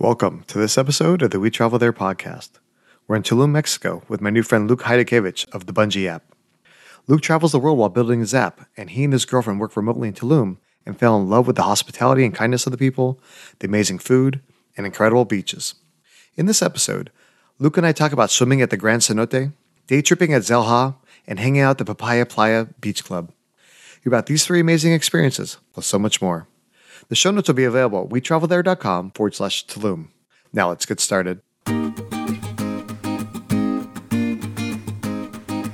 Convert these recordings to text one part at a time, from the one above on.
Welcome to this episode of the We Travel There podcast. We're in Tulum, Mexico with my new friend Luke Heidekevich of the Bunji app. Luke travels the world while building his app, and he and his girlfriend work remotely in Tulum and fell in love with the hospitality and kindness of the people, the amazing food, and incredible beaches. In this episode, Luke and I talk about swimming at the Grand Cenote, day tripping at Xel-Há, and hanging out at the Papaya Playa Beach Club. Hear about these three amazing experiences, plus so much more. The show notes will be available at wetravelthere.com forward slash Tulum. Now let's get started.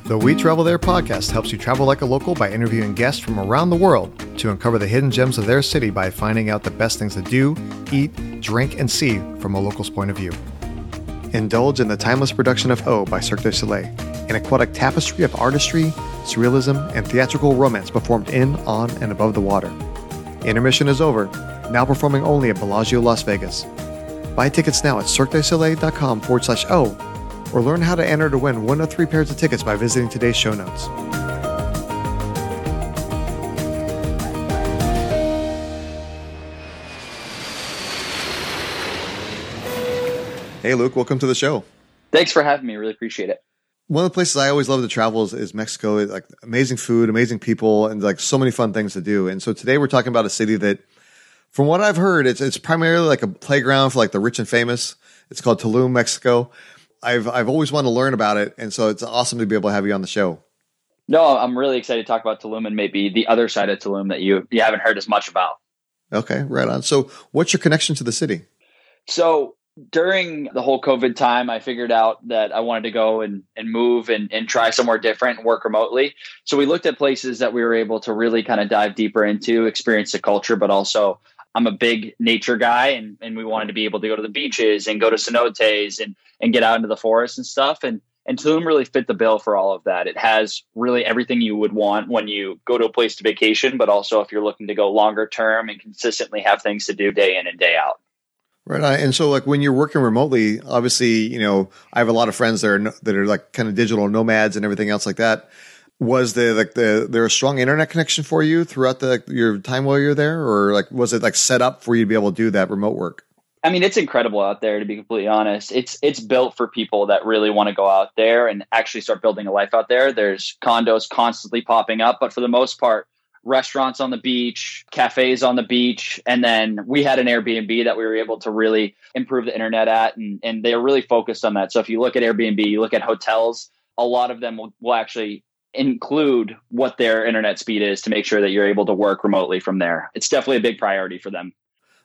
The We Travel There podcast helps you travel like a local by interviewing guests from around the world to uncover the hidden gems of their city by finding out the best things to do, eat, drink, and see from a local's point of view. Indulge in the timeless production of O by Cirque du Soleil, an aquatic tapestry of artistry, surrealism, and theatrical romance performed in, on, and above the water. Intermission is over, now performing only at Bellagio Las Vegas. Buy tickets now at cirquedusoleil.com forward slash O, or learn how to enter to win one of three pairs of tickets by visiting today's show notes. Hey, Luke, welcome to the show. Thanks for having me. Really appreciate it. One of the places I always love to travel is, is Mexico. It's like amazing food, amazing people, and like so many fun things to do. And so today we're talking about a city that, from what I've heard, it's it's primarily like a playground for like the rich and famous. It's called Tulum, Mexico. I've I've always wanted to learn about it, and so it's awesome to be able to have you on the show. No, I'm really excited to talk about Tulum and maybe the other side of Tulum that you you haven't heard as much about. Okay, right on. So, what's your connection to the city? So during the whole COVID time, I figured out that I wanted to go and, and move and, and try somewhere different and work remotely. So we looked at places that we were able to really kind of dive deeper into, experience the culture, but also I'm a big nature guy and, and we wanted to be able to go to the beaches and go to cenotes and, and get out into the forest and stuff. And, and Tulum really fit the bill for all of that. It has really everything you would want when you go to a place to vacation, but also if you're looking to go longer term and consistently have things to do day in and day out. Right. And so, like, when you're working remotely, obviously, you know, I have a lot of friends that are, that are like kind of digital nomads and everything else like that. Was the like the, there a strong internet connection for you throughout the, your time while you're there? Or like, was it like set up for you to be able to do that remote work? I mean, it's incredible out there to be completely honest. It's it's built for people that really want to go out there and actually start building a life out there. There's condos constantly popping up, but for the most part, restaurants on the beach, cafes on the beach, and then we had an Airbnb that we were able to really improve the internet at, and and they're really focused on that. So if you look at Airbnb, you look at hotels, a lot of them will, will actually include what their internet speed is to make sure that you're able to work remotely from there. It's definitely a big priority for them.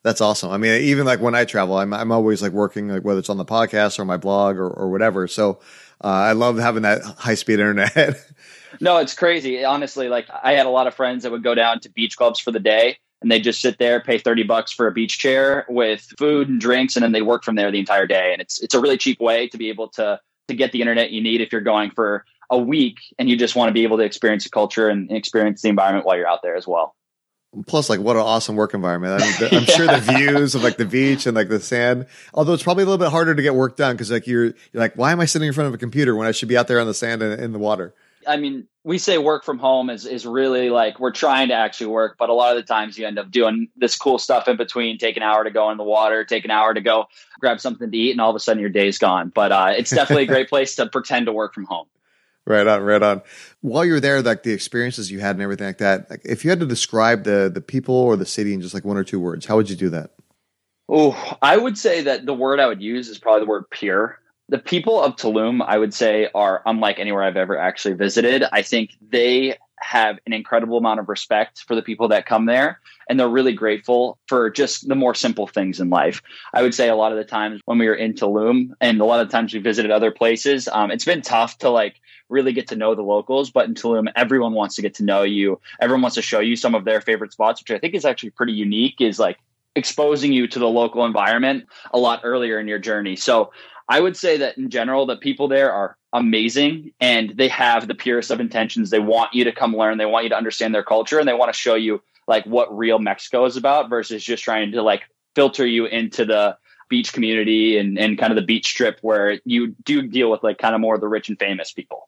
That's awesome. I mean, even like when I travel, I'm I'm always like working like whether it's on the podcast or my blog or, or whatever. So uh, I love having that high speed internet. no, it's crazy. Honestly, like I had a lot of friends that would go down to beach clubs for the day and they just sit there, pay 30 bucks for a beach chair with food and drinks, and then they work from there the entire day. And it's it's a really cheap way to be able to to get the internet you need if you're going for a week and you just want to be able to experience the culture and experience the environment while you're out there as well. Plus, like, what an awesome work environment. I mean, the, I'm yeah. sure the views of like the beach and like the sand, although it's probably a little bit harder to get work done because like you're, you're like, why am I sitting in front of a computer when I should be out there on the sand and in the water? I mean, we say work from home is is really like we're trying to actually work, but a lot of the times you end up doing this cool stuff in between. Take an hour to go in the water, take an hour to go grab something to eat, and all of a sudden your day's gone. But uh, it's definitely a great place to pretend to work from home. Right on, right on. While you're there, like the experiences you had and everything like that. Like if you had to describe the the people or the city in just like one or two words, how would you do that? Oh, I would say that the word I would use is probably the word pure the people of Tulum, I would say, are unlike anywhere I've ever actually visited. I think they have an incredible amount of respect for the people that come there, and they're really grateful for just the more simple things in life. I would say a lot of the times when we were in Tulum, and a lot of times we visited other places, um, it's been tough to like really get to know the locals. But in Tulum, everyone wants to get to know you. Everyone wants to show you some of their favorite spots, which I think is actually pretty unique. Is like exposing you to the local environment a lot earlier in your journey. So I would say that in general, the people there are amazing and they have the purest of intentions. They want you to come learn, they want you to understand their culture, and they want to show you like what real Mexico is about versus just trying to like filter you into the beach community and, and kind of the beach strip where you do deal with like kind of more of the rich and famous people.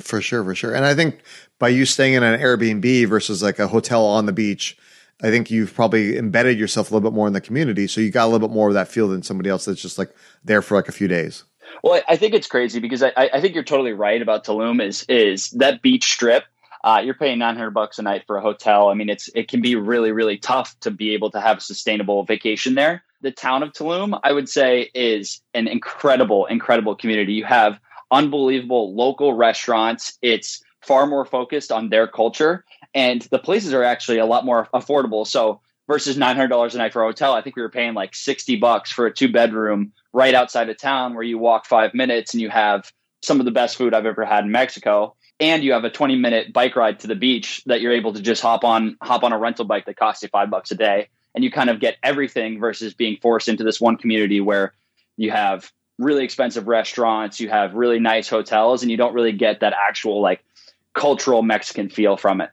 For sure, for sure. And I think by you staying in an Airbnb versus like a hotel on the beach, I think you've probably embedded yourself a little bit more in the community. So you got a little bit more of that feel than somebody else that's just like there for like a few days. Well, I think it's crazy because I, I think you're totally right about Tulum is is that beach strip. Uh, you're paying 900 bucks a night for a hotel. I mean, it's it can be really really tough to be able to have a sustainable vacation there. The town of Tulum, I would say, is an incredible incredible community. You have unbelievable local restaurants. It's far more focused on their culture, and the places are actually a lot more affordable. So versus nine hundred dollars a night for a hotel, I think we were paying like sixty bucks for a two bedroom right outside of town, where you walk five minutes and you have some of the best food I've ever had in Mexico. And you have a 20 minute bike ride to the beach that you're able to just hop on hop on a rental bike that costs you five bucks a day. And you kind of get everything versus being forced into this one community where you have really expensive restaurants, you have really nice hotels, and you don't really get that actual like cultural Mexican feel from it.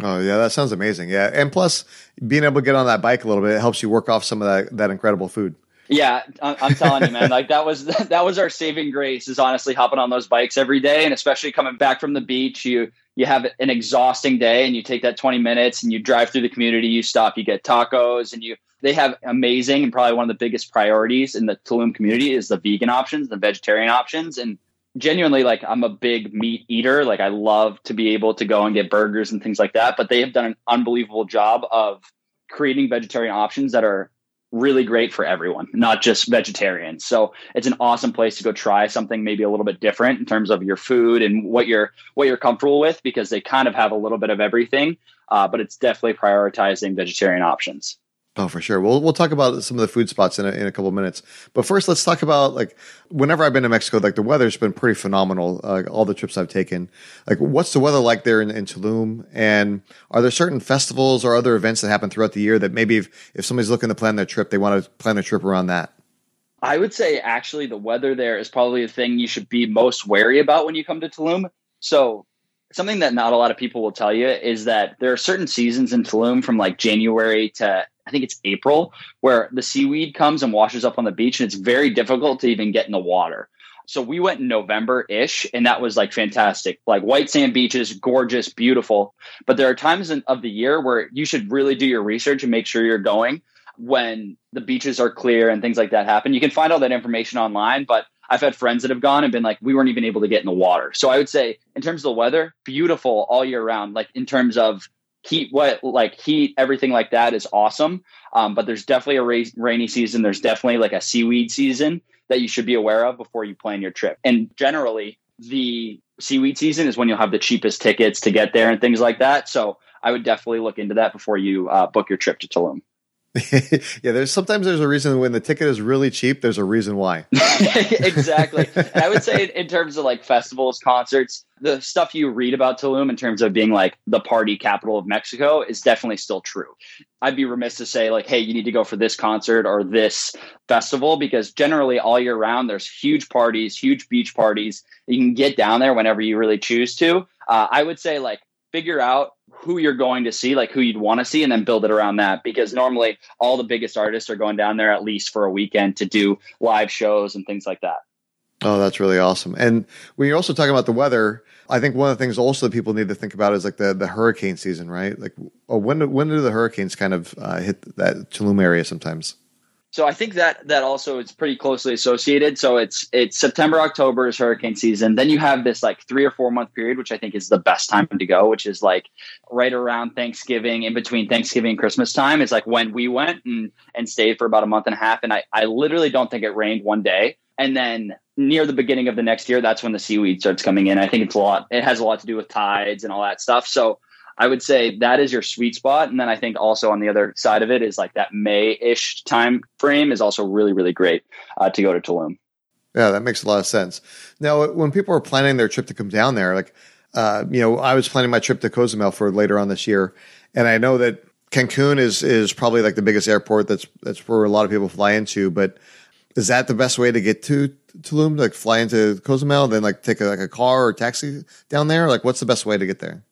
Oh yeah, that sounds amazing. Yeah, and plus being able to get on that bike a little bit it helps you work off some of that that incredible food. Yeah, I'm telling you, man. Like that was that was our saving grace. Is honestly hopping on those bikes every day, and especially coming back from the beach. You you have an exhausting day, and you take that 20 minutes, and you drive through the community. You stop, you get tacos, and you. They have amazing and probably one of the biggest priorities in the Tulum community is the vegan options, the vegetarian options, and genuinely like I'm a big meat eater. Like I love to be able to go and get burgers and things like that. But they have done an unbelievable job of creating vegetarian options that are really great for everyone, not just vegetarians. So it's an awesome place to go try something maybe a little bit different in terms of your food and what you're what you're comfortable with because they kind of have a little bit of everything. Uh, but it's definitely prioritizing vegetarian options. Oh, for sure. We'll we'll talk about some of the food spots in a, in a couple of minutes. But first, let's talk about like whenever I've been to Mexico, like the weather's been pretty phenomenal. Uh, all the trips I've taken, like what's the weather like there in, in Tulum? And are there certain festivals or other events that happen throughout the year that maybe if, if somebody's looking to plan their trip, they want to plan their trip around that? I would say actually the weather there is probably the thing you should be most wary about when you come to Tulum. So something that not a lot of people will tell you is that there are certain seasons in Tulum from like January to I think it's April, where the seaweed comes and washes up on the beach, and it's very difficult to even get in the water. So we went in November ish, and that was like fantastic. Like white sand beaches, gorgeous, beautiful. But there are times in, of the year where you should really do your research and make sure you're going when the beaches are clear and things like that happen. You can find all that information online, but I've had friends that have gone and been like, we weren't even able to get in the water. So I would say, in terms of the weather, beautiful all year round. Like in terms of heat what like heat everything like that is awesome. Um, but there's definitely a ra- rainy season. There's definitely like a seaweed season that you should be aware of before you plan your trip. And generally the seaweed season is when you'll have the cheapest tickets to get there and things like that. So i would definitely look into that before you uh, book your trip to tulum yeah, there's sometimes there's a reason when the ticket is really cheap. There's a reason why. exactly. And I would say in terms of like festivals, concerts, the stuff you read about Tulum in terms of being like the party capital of Mexico is definitely still true. I'd be remiss to say like, hey, you need to go for this concert or this festival because generally all year round there's huge parties, huge beach parties. You can get down there whenever you really choose to. Uh, I would say like figure out who you're going to see, like who you'd want to see, and then build it around that. Because normally all the biggest artists are going down there at least for a weekend to do live shows and things like that. Oh, that's really awesome. And when you're also talking about the weather, I think one of the things also that people need to think about is like the, the hurricane season, right? Like, oh, when do, when do the hurricanes kind of uh, hit that Tulum area sometimes? So I think that that also is pretty closely associated. So it's it's September, October is hurricane season. Then you have this like three or four month period, which I think is the best time to go, which is like right around Thanksgiving, in between Thanksgiving and Christmas time. Is like when we went and and stayed for about a month and a half, and I I literally don't think it rained one day. And then near the beginning of the next year, that's when the seaweed starts coming in. I think it's a lot. It has a lot to do with tides and all that stuff. So I would say that is your sweet spot. And then I think also on the other side of it is like that May ish time frame is also really, really great uh, to go to Tulum. Yeah, that makes a lot of sense. Now, when people are planning their trip to come down there, like, uh, you know, I was planning my trip to Cozumel for later on this year, and I know that Cancun is is probably like the biggest airport that's that's where a lot of people fly into. But is that the best way to get to Tulum? Like fly into Cozumel, then like take a, like a car or taxi down there? Like, what's the best way to get there?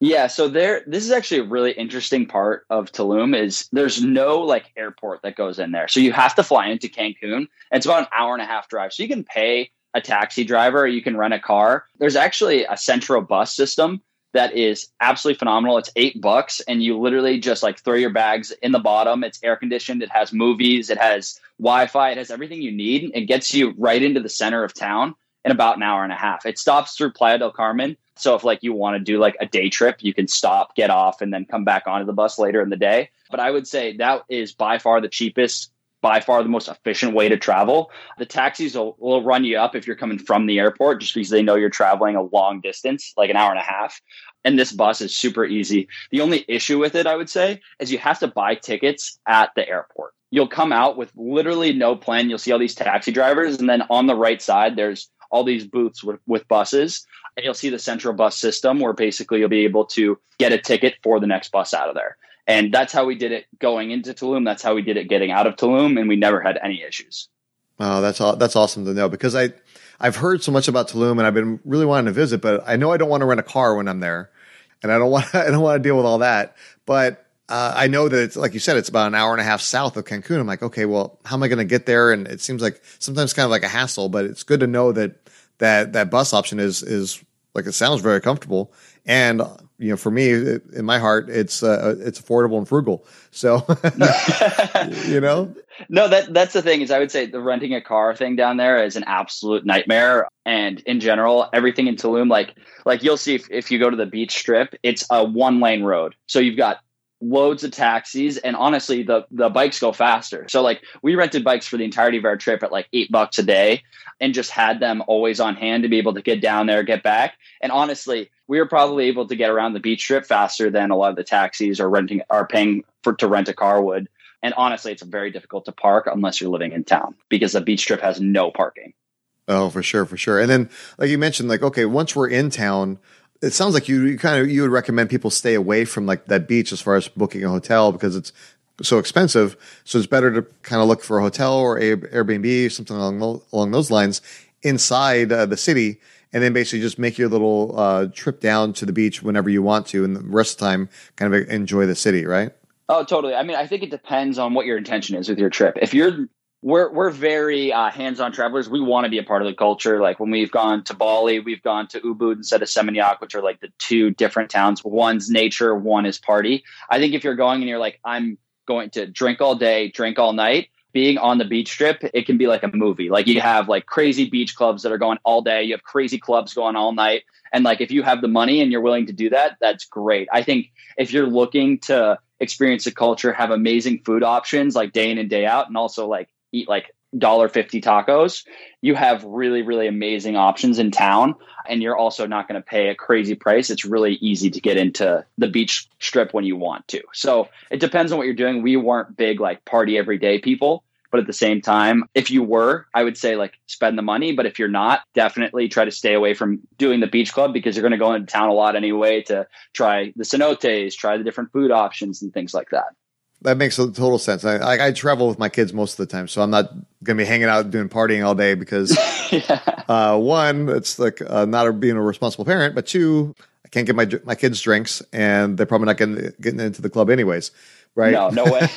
Yeah, so there this is actually a really interesting part of Tulum is there's no like airport that goes in there. So you have to fly into Cancun. and it's about an hour and a half drive. So you can pay a taxi driver or you can rent a car. There's actually a central bus system that is absolutely phenomenal. It's eight bucks, and you literally just like throw your bags in the bottom. It's air conditioned. It has movies. It has Wi-Fi. It has everything you need. It gets you right into the center of town in about an hour and a half. It stops through Playa del Carmen. So if like you want to do like a day trip, you can stop, get off, and then come back onto the bus later in the day. But I would say that is by far the cheapest by far the most efficient way to travel. The taxis will, will, run you up if you're coming from the airport just because they know you're traveling a long distance, like an hour and a half. And this bus is super easy. The only issue with it, I would say, is you have to buy tickets at the airport. You'll come out with literally no plan. You'll see all these taxi drivers, and then on the right side, there's all these booths with, with buses and you'll see the central bus system where basically you'll be able to get a ticket for the next bus out of there. And that's how we did it going into Tulum. That's how we did it getting out of Tulum, and we never had any issues. Oh, that's all, that's awesome to know because I I've heard so much about Tulum and I've been really wanting to visit, but I know I don't want to rent a car when I'm there, and I don't want I don't want to deal with all that. But uh, I know that it's like you said, it's about an hour and a half south of Cancun. I'm like, okay, well, how am I going to get there? And it seems like sometimes kind of like a hassle, but it's good to know that that that bus option is is like it sounds very comfortable. And you know, for me, it, in my heart, it's uh, it's affordable and frugal. So, you know, no, that that's the thing is I would say the renting a car thing down there is an absolute nightmare. And in general, everything in Tulum, like like you'll see if, if you go to the beach strip, it's a one lane road. So you've got loads of taxis and honestly the the bikes go faster. So like we rented bikes for the entirety of our trip at like eight bucks a day and just had them always on hand to be able to get down there get back. And honestly we were probably able to get around the beach trip faster than a lot of the taxis are renting are paying for to rent a car would. And honestly it's very difficult to park unless you're living in town because the beach trip has no parking. Oh for sure for sure. And then like you mentioned like okay once we're in town it sounds like you, you kind of you would recommend people stay away from like that beach as far as booking a hotel because it's so expensive. So it's better to kind of look for a hotel or a Airbnb, something along along those lines, inside uh, the city, and then basically just make your little uh, trip down to the beach whenever you want to, and the rest of the time kind of enjoy the city, right? Oh, totally. I mean, I think it depends on what your intention is with your trip. If you're we're we're very uh, hands-on travelers. We want to be a part of the culture. Like when we've gone to Bali, we've gone to Ubud instead of Seminyak, which are like the two different towns. One's nature, one is party. I think if you're going and you're like, I'm going to drink all day, drink all night, being on the beach strip, it can be like a movie. Like you have like crazy beach clubs that are going all day. You have crazy clubs going all night. And like if you have the money and you're willing to do that, that's great. I think if you're looking to experience the culture, have amazing food options like day in and day out, and also like eat like dollar fifty tacos, you have really, really amazing options in town. And you're also not going to pay a crazy price. It's really easy to get into the beach strip when you want to. So it depends on what you're doing. We weren't big like party every day people. But at the same time, if you were, I would say like spend the money. But if you're not, definitely try to stay away from doing the beach club because you're going to go into town a lot anyway to try the cenotes, try the different food options and things like that. That makes a total sense. I, I, I, travel with my kids most of the time, so I'm not going to be hanging out doing partying all day because, yeah. uh, one, it's like uh, not a, being a responsible parent, but two, I can't get my my kids drinks, and they're probably not getting getting into the club anyways right? No, no way.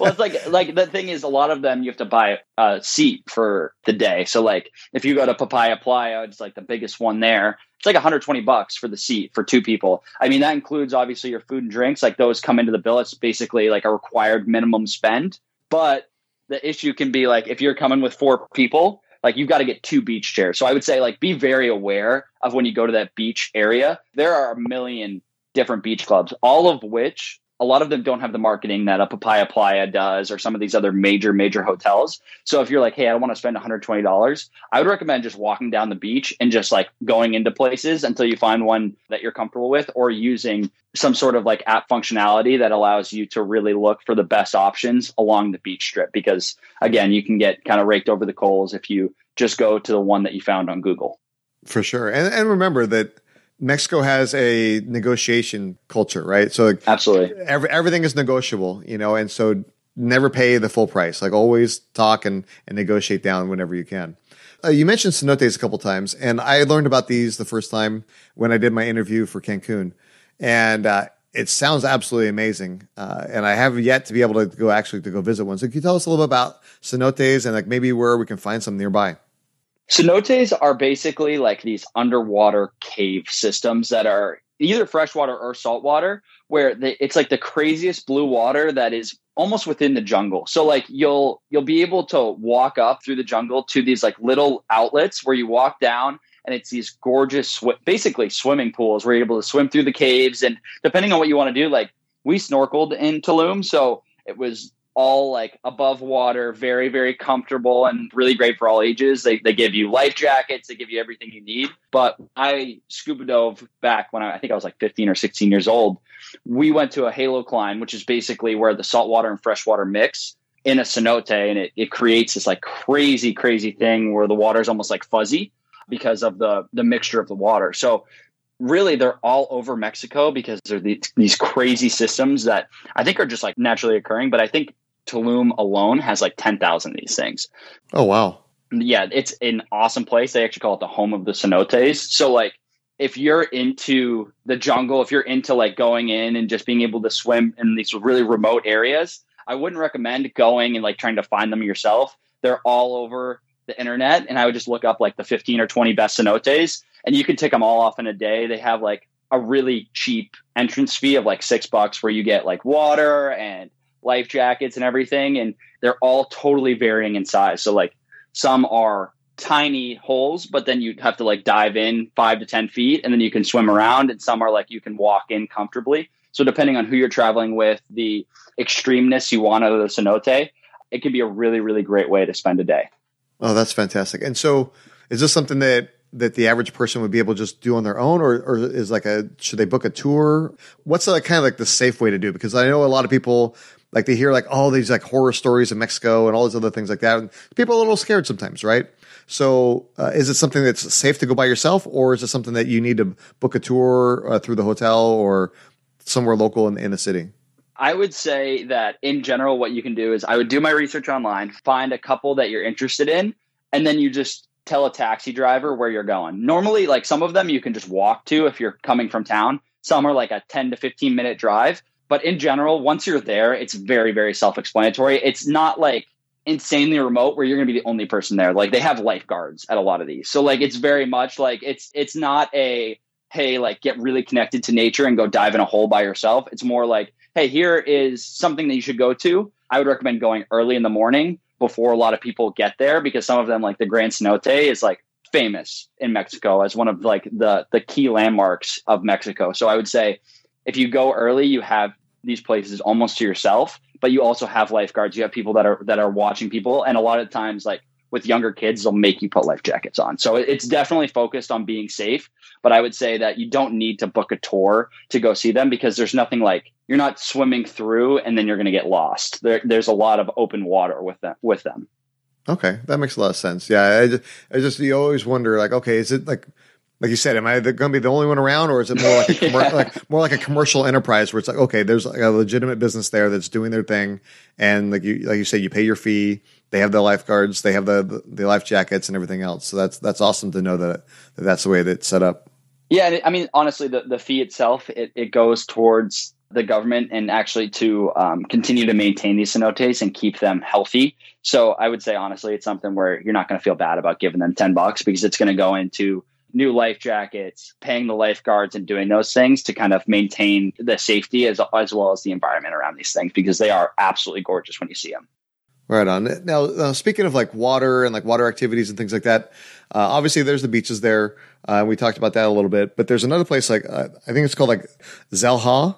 well, it's like like the thing is, a lot of them you have to buy a seat for the day. So like if you go to Papaya Playa, it's like the biggest one there. It's like 120 bucks for the seat for two people. I mean, that includes obviously your food and drinks. Like those come into the bill. It's basically like a required minimum spend. But the issue can be like if you're coming with four people, like you've got to get two beach chairs. So I would say like be very aware of when you go to that beach area. There are a million different beach clubs, all of which a lot of them don't have the marketing that a Papaya Playa does or some of these other major, major hotels. So if you're like, hey, I don't want to spend $120, I would recommend just walking down the beach and just like going into places until you find one that you're comfortable with or using some sort of like app functionality that allows you to really look for the best options along the beach strip. Because again, you can get kind of raked over the coals if you just go to the one that you found on Google. For sure. And, and remember that Mexico has a negotiation culture, right? So absolutely, every, everything is negotiable, you know, and so never pay the full price. Like always talk and, and negotiate down whenever you can. Uh, you mentioned cenotes a couple times, and I learned about these the first time when I did my interview for Cancun, and uh, it sounds absolutely amazing. Uh, and I have yet to be able to go actually to go visit one. So can you tell us a little bit about cenotes and like maybe where we can find some nearby? Cenotes are basically like these underwater cave systems that are either freshwater or saltwater, where it's like the craziest blue water that is almost within the jungle. So like you'll you'll be able to walk up through the jungle to these like little outlets where you walk down and it's these gorgeous sw- basically swimming pools where you're able to swim through the caves and depending on what you want to do like we snorkeled in Tulum so it was all like above water, very, very comfortable and really great for all ages. They, they give you life jackets, they give you everything you need. But I scuba dove back when I, I think I was like 15 or 16 years old. We went to a halocline, which is basically where the saltwater and freshwater mix in a cenote and it, it creates this like crazy, crazy thing where the water is almost like fuzzy because of the the mixture of the water. So really they're all over Mexico because they're these, these crazy systems that I think are just like naturally occurring. But I think Tulum alone has like 10,000 of these things. Oh, wow. Yeah, it's an awesome place. They actually call it the home of the cenotes. So, like, if you're into the jungle, if you're into like going in and just being able to swim in these really remote areas, I wouldn't recommend going and like trying to find them yourself. They're all over the internet, and I would just look up like the 15 or 20 best cenotes, and you can take them all off in a day. They have like a really cheap entrance fee of like six bucks where you get like water and life jackets and everything, and they're all totally varying in size. So like some are tiny holes, but then you have to like dive in five to ten feet, and then you can swim around. And some are like you can walk in comfortably. So depending on who you're traveling with, the extremeness you want out of the cenote, it can be a really really great way to spend a day. Oh, that's fantastic. And so, is this something that that the average person would be able to just do on their own, or, or is like a should they book a tour? What's like kind of like the safe way to do? Because I know a lot of people like they hear like all these like horror stories in Mexico and all these other things like that. And people are a little scared sometimes, right? So, uh, is it something that's safe to go by yourself, or is it something that you need to book a tour uh, through the hotel or somewhere local in, in the city? I would say that in general, what you can do is I would do my research online, find a couple that you're interested in, and then you just tell a taxi driver where you're going. Normally, like some of them you can just walk to if you're coming from town. Some are like a 10 to 15 minute drive. But in general, once you're there, it's very, very self explanatory. It's not like insanely remote where you're going to be the only person there. Like they have lifeguards at a lot of these. So like it's very much like it's it's not a hey like get really connected to nature and go dive in a hole by yourself. It's more like hey here is something that you should go to. I would recommend going early in the morning before a lot of people get there because some of them like the Grand Cenote is like famous in Mexico as one of like the the key landmarks of Mexico. So I would say if you go early, you have these places almost to yourself, but you also have lifeguards. You have people that are that are watching people, and a lot of times, like with younger kids, they'll make you put life jackets on. So it's definitely focused on being safe. But I would say that you don't need to book a tour to go see them because there's nothing like you're not swimming through and then you're going to get lost. There, there's a lot of open water with them. With them. Okay, that makes a lot of sense. Yeah, I I just you always wonder like, okay, is it like like you said, am I going to be the only one around, or is it more like a yeah. like more like a commercial enterprise where it's like, okay, there's like a legitimate business there that's doing their thing, and like you like you say, you pay your fee. They have the lifeguards, they have the, the, the life jackets, and everything else. So that's that's awesome to know that, that that's the way that it's set up. Yeah, I mean, honestly, the the fee itself it, it goes towards the government and actually to um, continue to maintain these cenotes and keep them healthy. So I would say honestly, it's something where you're not going to feel bad about giving them ten bucks because it's going to go into new life jackets, paying the lifeguards, and doing those things to kind of maintain the safety as, as well as the environment around these things because they are absolutely gorgeous when you see them. Right on. Now, uh, speaking of like water and like water activities and things like that, uh, obviously there's the beaches there. Uh, we talked about that a little bit, but there's another place like uh, I think it's called like Xel-Há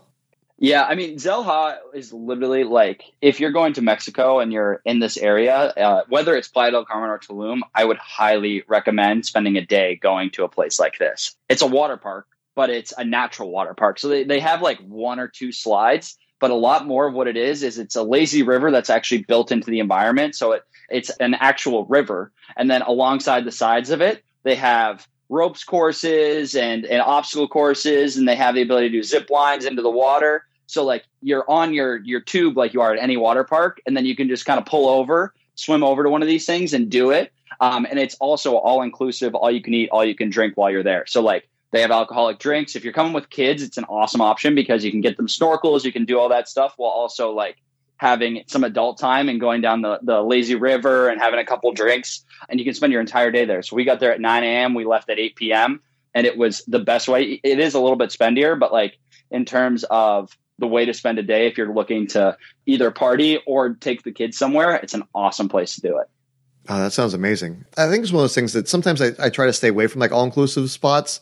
yeah, I mean, Xel-Há is literally like if you're going to Mexico and you're in this area, uh, whether it's Playa del Carmen or Tulum, I would highly recommend spending a day going to a place like this. It's a water park, but it's a natural water park. So they, they have like one or two slides, but a lot more of what it is is it's a lazy river that's actually built into the environment. So it it's an actual river, and then alongside the sides of it, they have ropes courses and, and obstacle courses, and they have the ability to do zip lines into the water. So like you're on your your tube like you are at any water park, and then you can just kind of pull over, swim over to one of these things, and do it. Um, and it's also all inclusive, all you can eat, all you can drink while you're there. So like they have alcoholic drinks. If you're coming with kids, it's an awesome option because you can get them snorkels, you can do all that stuff while also like having some adult time and going down the, the lazy river and having a couple drinks and you can spend your entire day there so we got there at 9 a.m we left at 8 p.m and it was the best way. It is a little bit spendier, but like in terms of the way to spend a day, if you're looking to either party or take the kids somewhere, it's an awesome place to do it. Oh, that sounds amazing. I think it's one of those things that sometimes I, I try to stay away from like all inclusive spots,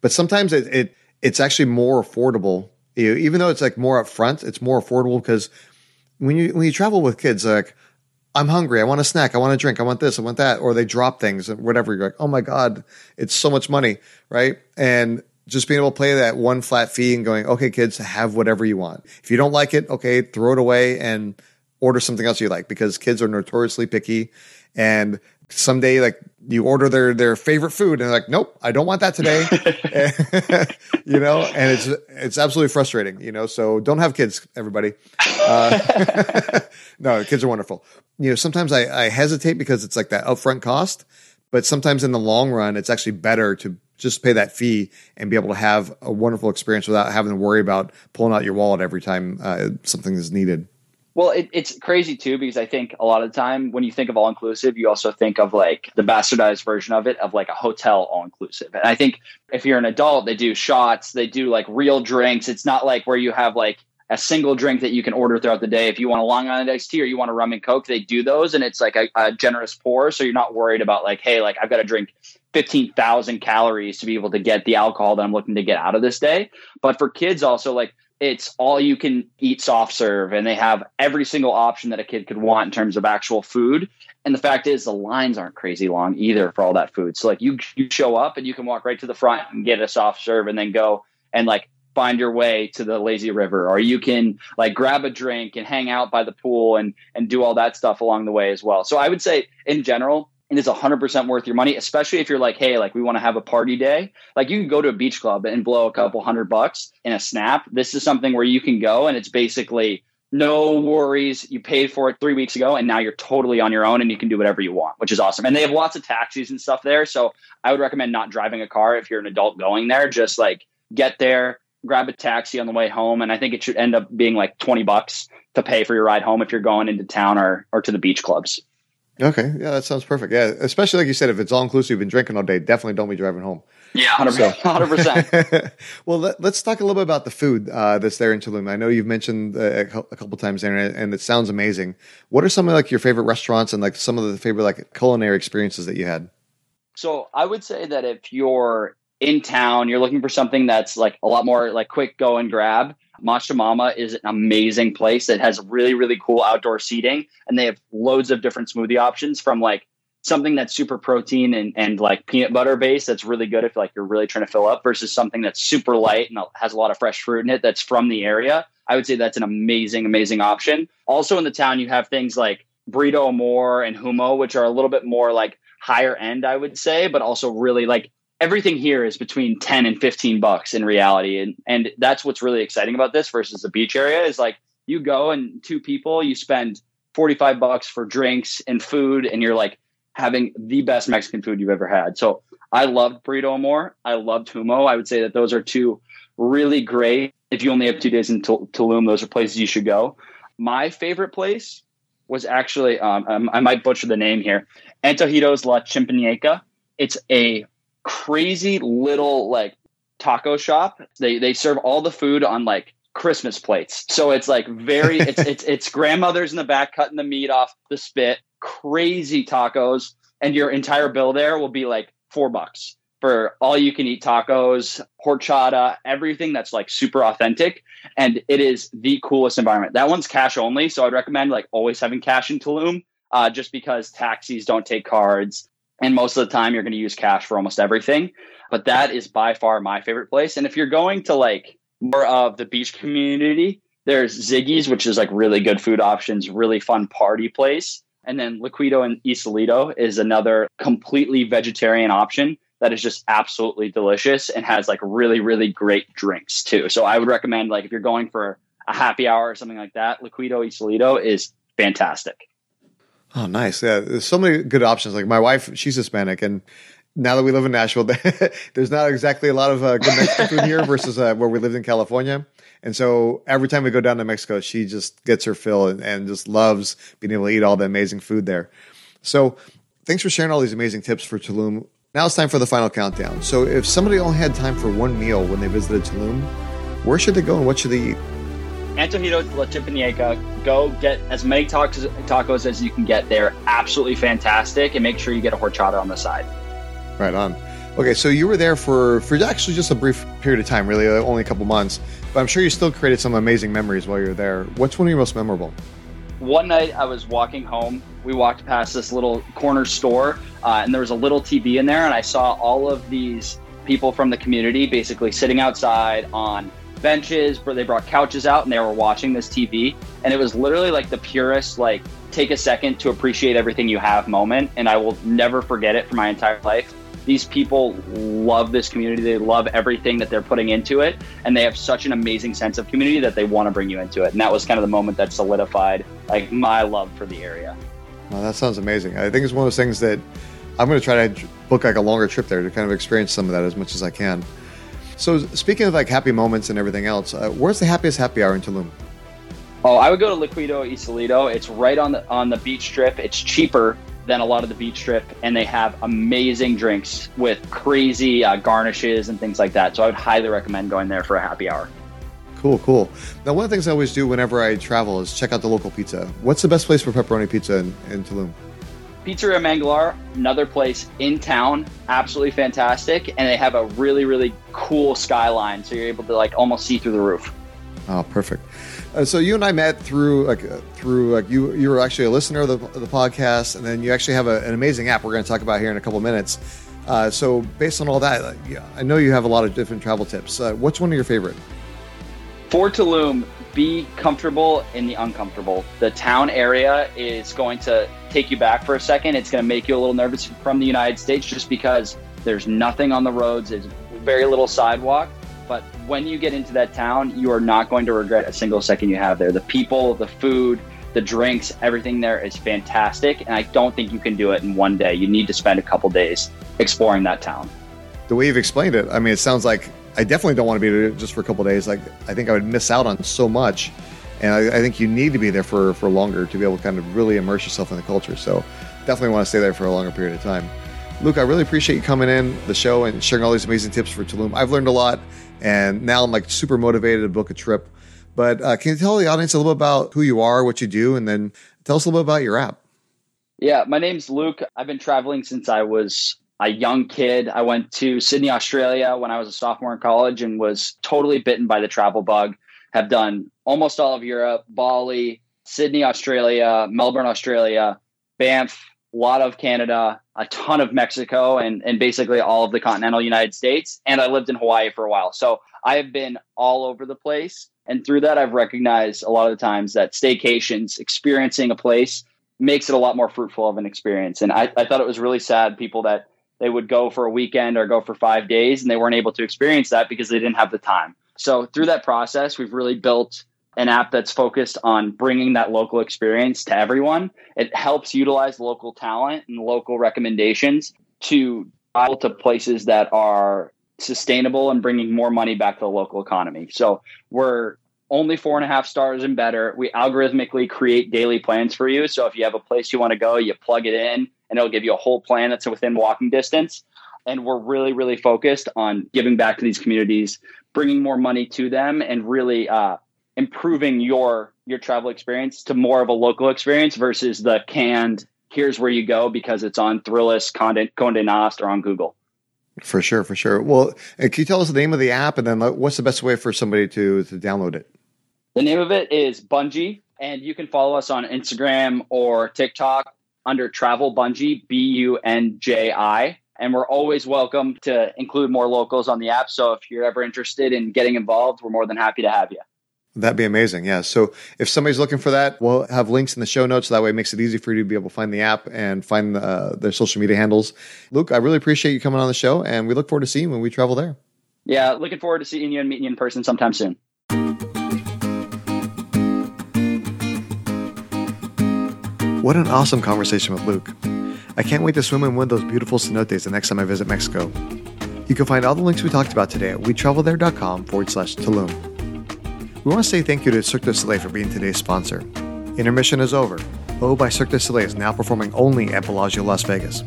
but sometimes it, it it's actually more affordable. You even though it's like more upfront, it's more affordable because when you when you travel with kids, like I'm hungry, I want a snack, I want a drink, I want this, I want that, or they drop things and whatever. You're like, oh my god, it's so much money, right? And just being able to play that one flat fee and going, okay, kids, have whatever you want. If you don't like it, okay, throw it away and order something else you like because kids are notoriously picky. And someday, like you order their their favorite food, and they're like, nope, I don't want that today. you know, and it's it's absolutely frustrating. You know, so don't have kids, everybody. Uh, no, kids are wonderful. You know, sometimes I, I hesitate because it's like that upfront cost, but sometimes in the long run, it's actually better to just pay that fee and be able to have a wonderful experience without having to worry about pulling out your wallet every time uh, something is needed. Well, it, it's crazy too because I think a lot of the time when you think of all inclusive, you also think of like the bastardized version of it of like a hotel all inclusive. And I think if you're an adult, they do shots, they do like real drinks. It's not like where you have like a single drink that you can order throughout the day. If you want a Long Island iced tea or you want a rum and coke, they do those, and it's like a, a generous pour. So you're not worried about like, hey, like I've got to drink fifteen thousand calories to be able to get the alcohol that I'm looking to get out of this day. But for kids, also like it's all you can eat soft serve and they have every single option that a kid could want in terms of actual food. And the fact is the lines aren't crazy long either for all that food. So like you you show up and you can walk right to the front and get a soft serve and then go and like find your way to the lazy river. Or you can like grab a drink and hang out by the pool and and do all that stuff along the way as well. So i would say in general it is 100% worth your money especially if you're like hey like we want to have a party day. Like you can go to a beach club and blow a couple hundred bucks in a snap. This is something where you can go and it's basically no worries. You paid for it three weeks ago and now you're totally on your own and you can do whatever you want which is awesome. And they have lots of taxis and stuff there. So i would recommend not driving a car if you're an adult going there. Just like get there grab a taxi on the way home and i think it should end up being like 20 bucks to pay for your ride home if you're going into town or or to the beach clubs Okay, yeah, that sounds perfect. Yeah, especially like you said, if it's all inclusive, you've been drinking all day, definitely don't be driving home. Yeah, hundred percent. well, let, us talk a little bit about the food uh, that's there in Tulum. I know you've mentioned uh, a, a couple times there, and it sounds amazing. What are some of like your favorite restaurants and like some of the favorite like culinary experiences that you had? So I would say that if you're in town, you're looking for something that's like a lot more like quick go and grab. Matcha Mama is an amazing place that has really, really cool outdoor seating. And they have loads of different smoothie options from like something that's super protein and, and like peanut butter based that's really good if like you're really trying to fill up versus something that's super light and has a lot of fresh fruit in it that's from the area. I would say that's an amazing, amazing option. Also in the town, you have things like Burrito Amor and Humo, which are a little bit more like higher end, I would say, but also really like everything here is between 10 and 15 bucks in reality. And and that's what's really exciting about this versus the beach area is like you go and two people you spend 45 bucks for drinks and food and you're like having the best mexican food you've ever had. So i loved Burrito Amor i loved humo i would say that those are two really great if you only have two days in tulum those are places you should go. My favorite place was actually um, i might butcher the name here antojitos la chimpaneca. It's a crazy little like taco shop. They they serve all the food on like Christmas plates. So it's like very it's it's it's grandmothers in the back cutting the meat off the spit, crazy tacos, and your entire bill there will be like four bucks for all you can eat tacos, horchata, everything that's like super authentic. And it is the coolest environment. That one's cash only. So I'd recommend like always having cash in Tulum, uh, just because taxis don't take cards. And most of the time, you're going to use cash for almost everything. But that is by far my favorite place. And if you're going to like more of the beach community, there's Ziggy's, which is like really good food options, really fun party place. And then Liquido and Isolito is another completely vegetarian option that is just absolutely delicious and has like really, really great drinks too. So I would recommend like if you're going for a happy hour or something like that, Liquido Isolito is fantastic. Oh, nice. Yeah, there's so many good options. Like my wife, she's Hispanic, and now that we live in Nashville, there's not exactly a lot of uh, good Mexican food here versus uh, where we lived in California. And so every time we go down to Mexico, she just gets her fill and, and just loves being able to eat all the amazing food there. So thanks for sharing all these amazing tips for Tulum. Now it's time for the final countdown. So, if somebody only had time for one meal when they visited Tulum, where should they go and what should they eat? Antojitos La Chimpaneca. Go get as many tacos, tacos as you can get. They're absolutely fantastic, and make sure you get a horchata on the side. Right on. Okay, so you were there for for actually just a brief period of time, really, uh, only a couple months. But I'm sure you still created some amazing memories while you were there. What's one of your most memorable? One night I was walking home. We walked past this little corner store, uh, and there was a little TV in there, and I saw all of these people from the community basically sitting outside on benches where they brought couches out and they were watching this TV. And it was literally like the purest, like, take a second to appreciate everything you have moment. And I will never forget it for my entire life. These people love this community. They love everything that they're putting into it. And they have such an amazing sense of community that they want to bring you into it. And that was kind of the moment that solidified like my love for the area. Well, that sounds amazing. I think it's one of those things that I'm going to try to book like a longer trip there to kind of experience some of that as much as I can. So, speaking of like happy moments and everything else, uh, where's the happiest happy hour in Tulum? Oh, I would go to Liquido Isolito. It's right on the on the beach strip. It's cheaper than a lot of the beach strip, and they have amazing drinks with crazy uh, garnishes and things like that. So I would highly recommend going there for a happy hour. Cool, cool. Now, one of the things I always do whenever I travel is check out the local pizza. What's the best place for pepperoni pizza in, in Tulum? Pizzeria Manglar, another place in town, absolutely fantastic, and they have a really, really cool skyline, so you're able to like almost see through the roof. Oh, perfect. Uh, so you and I met through like uh, through like you you were actually a listener of the, of the podcast, and then you actually have a, an amazing app we're going to talk about here in a couple minutes. Uh, so based on all that, I know you have a lot of different travel tips. Uh, what's one of your favorite? For Tulum, be comfortable in the uncomfortable. The town area is going to take you back for a second. It's going to make you a little nervous from the United States just because there's nothing on the roads, there's very little sidewalk. But when you get into that town, you are not going to regret a single second you have there. The people, the food, the drinks, everything there is fantastic. And I don't think you can do it in one day. You need to spend a couple days exploring that town. The way you've explained it, I mean, it sounds like I definitely don't want to be there just for a couple days. Like, I think I would miss out on so much. And I, I, think you need to be there for, for longer to be able to kind of really immerse yourself in the culture. So definitely want to stay there for a longer period of time. Luke, I really appreciate you coming in the show and sharing all these amazing tips for Tulum. I've learned a lot, and now I'm like super motivated to book a trip. But uh, can you tell the audience a little bit about who you are, what you do, and then tell us a little bit about your app? Yeah, my name's Luke. I've been traveling since I was a young kid. I went to Sydney, Australia when I was a sophomore in college and was totally bitten by the travel bug. Have done almost all of Europe, Bali, Sydney, Australia, Melbourne, Australia, Banff, a lot of Canada, a ton of Mexico, and, and basically all of the continental United States. And I lived in Hawaii for a while. So I have been all over the place. And through that, I've recognized a lot of the times that staycations, experiencing a place, makes it a lot more fruitful of an experience. And I, I thought it was really sad people that they would go for a weekend or go for five days and they weren't able to experience that because they didn't have the time. So through that process, we've really built an app that's focused on bringing that local experience to everyone. It helps utilize local talent and local recommendations to to places that are sustainable and bringing more money back to the local economy. So we're only four and a half stars and better. We algorithmically create daily plans for you. So if you have a place you want to go, you plug it in and it'll give you a whole plan that's within walking distance. And we're really, really focused on giving back to these communities, bringing more money to them, and really uh, improving your your travel experience to more of a local experience versus the canned here's where you go because it's on Thrillist, Condé, Condé Nast, or on Google. For sure, for sure. Well, can you tell us the name of the app and then what's the best way for somebody to, to download it? The name of it is Bunji, and you can follow us on Instagram or TikTok under Travel Bunji, B U N J I and we're always welcome to include more locals on the app. So if you're ever interested in getting involved, we're more than happy to have you. That'd be amazing. Yeah. So if somebody's looking for that, we'll have links in the show notes. So that way it makes it easy for you to be able to find the app and find uh, their social media handles. Luke, I really appreciate you coming on the show and we look forward to seeing you when we travel there. Yeah. Looking forward to seeing you and meeting you in person sometime soon. What an awesome conversation with Luke. I can't wait to swim in one of those beautiful cenotes the next time I visit Mexico. You can find all the links we talked about today at wetravelthere.com forward slash Tulum. We want to say thank you to Cirque du Soleil for being today's sponsor. Intermission is over. O by Cirque du Soleil is now performing only at Bellagio Las Vegas.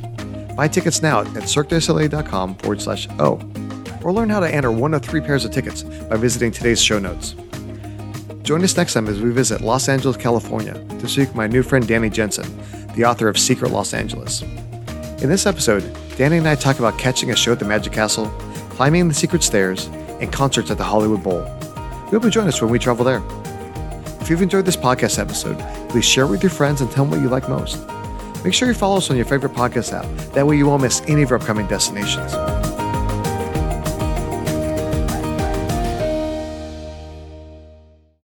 Buy tickets now at cirquedusoleil.com forward slash O, or learn how to enter one of three pairs of tickets by visiting today's show notes. Join us next time as we visit Los Angeles, California to seek my new friend Danny Jensen, the author of Secret Los Angeles. In this episode, Danny and I talk about catching a show at the Magic Castle, climbing the secret stairs, and concerts at the Hollywood Bowl. We hope you join us when we travel there. If you've enjoyed this podcast episode, please share it with your friends and tell them what you like most. Make sure you follow us on your favorite podcast app. That way you won't miss any of our upcoming destinations.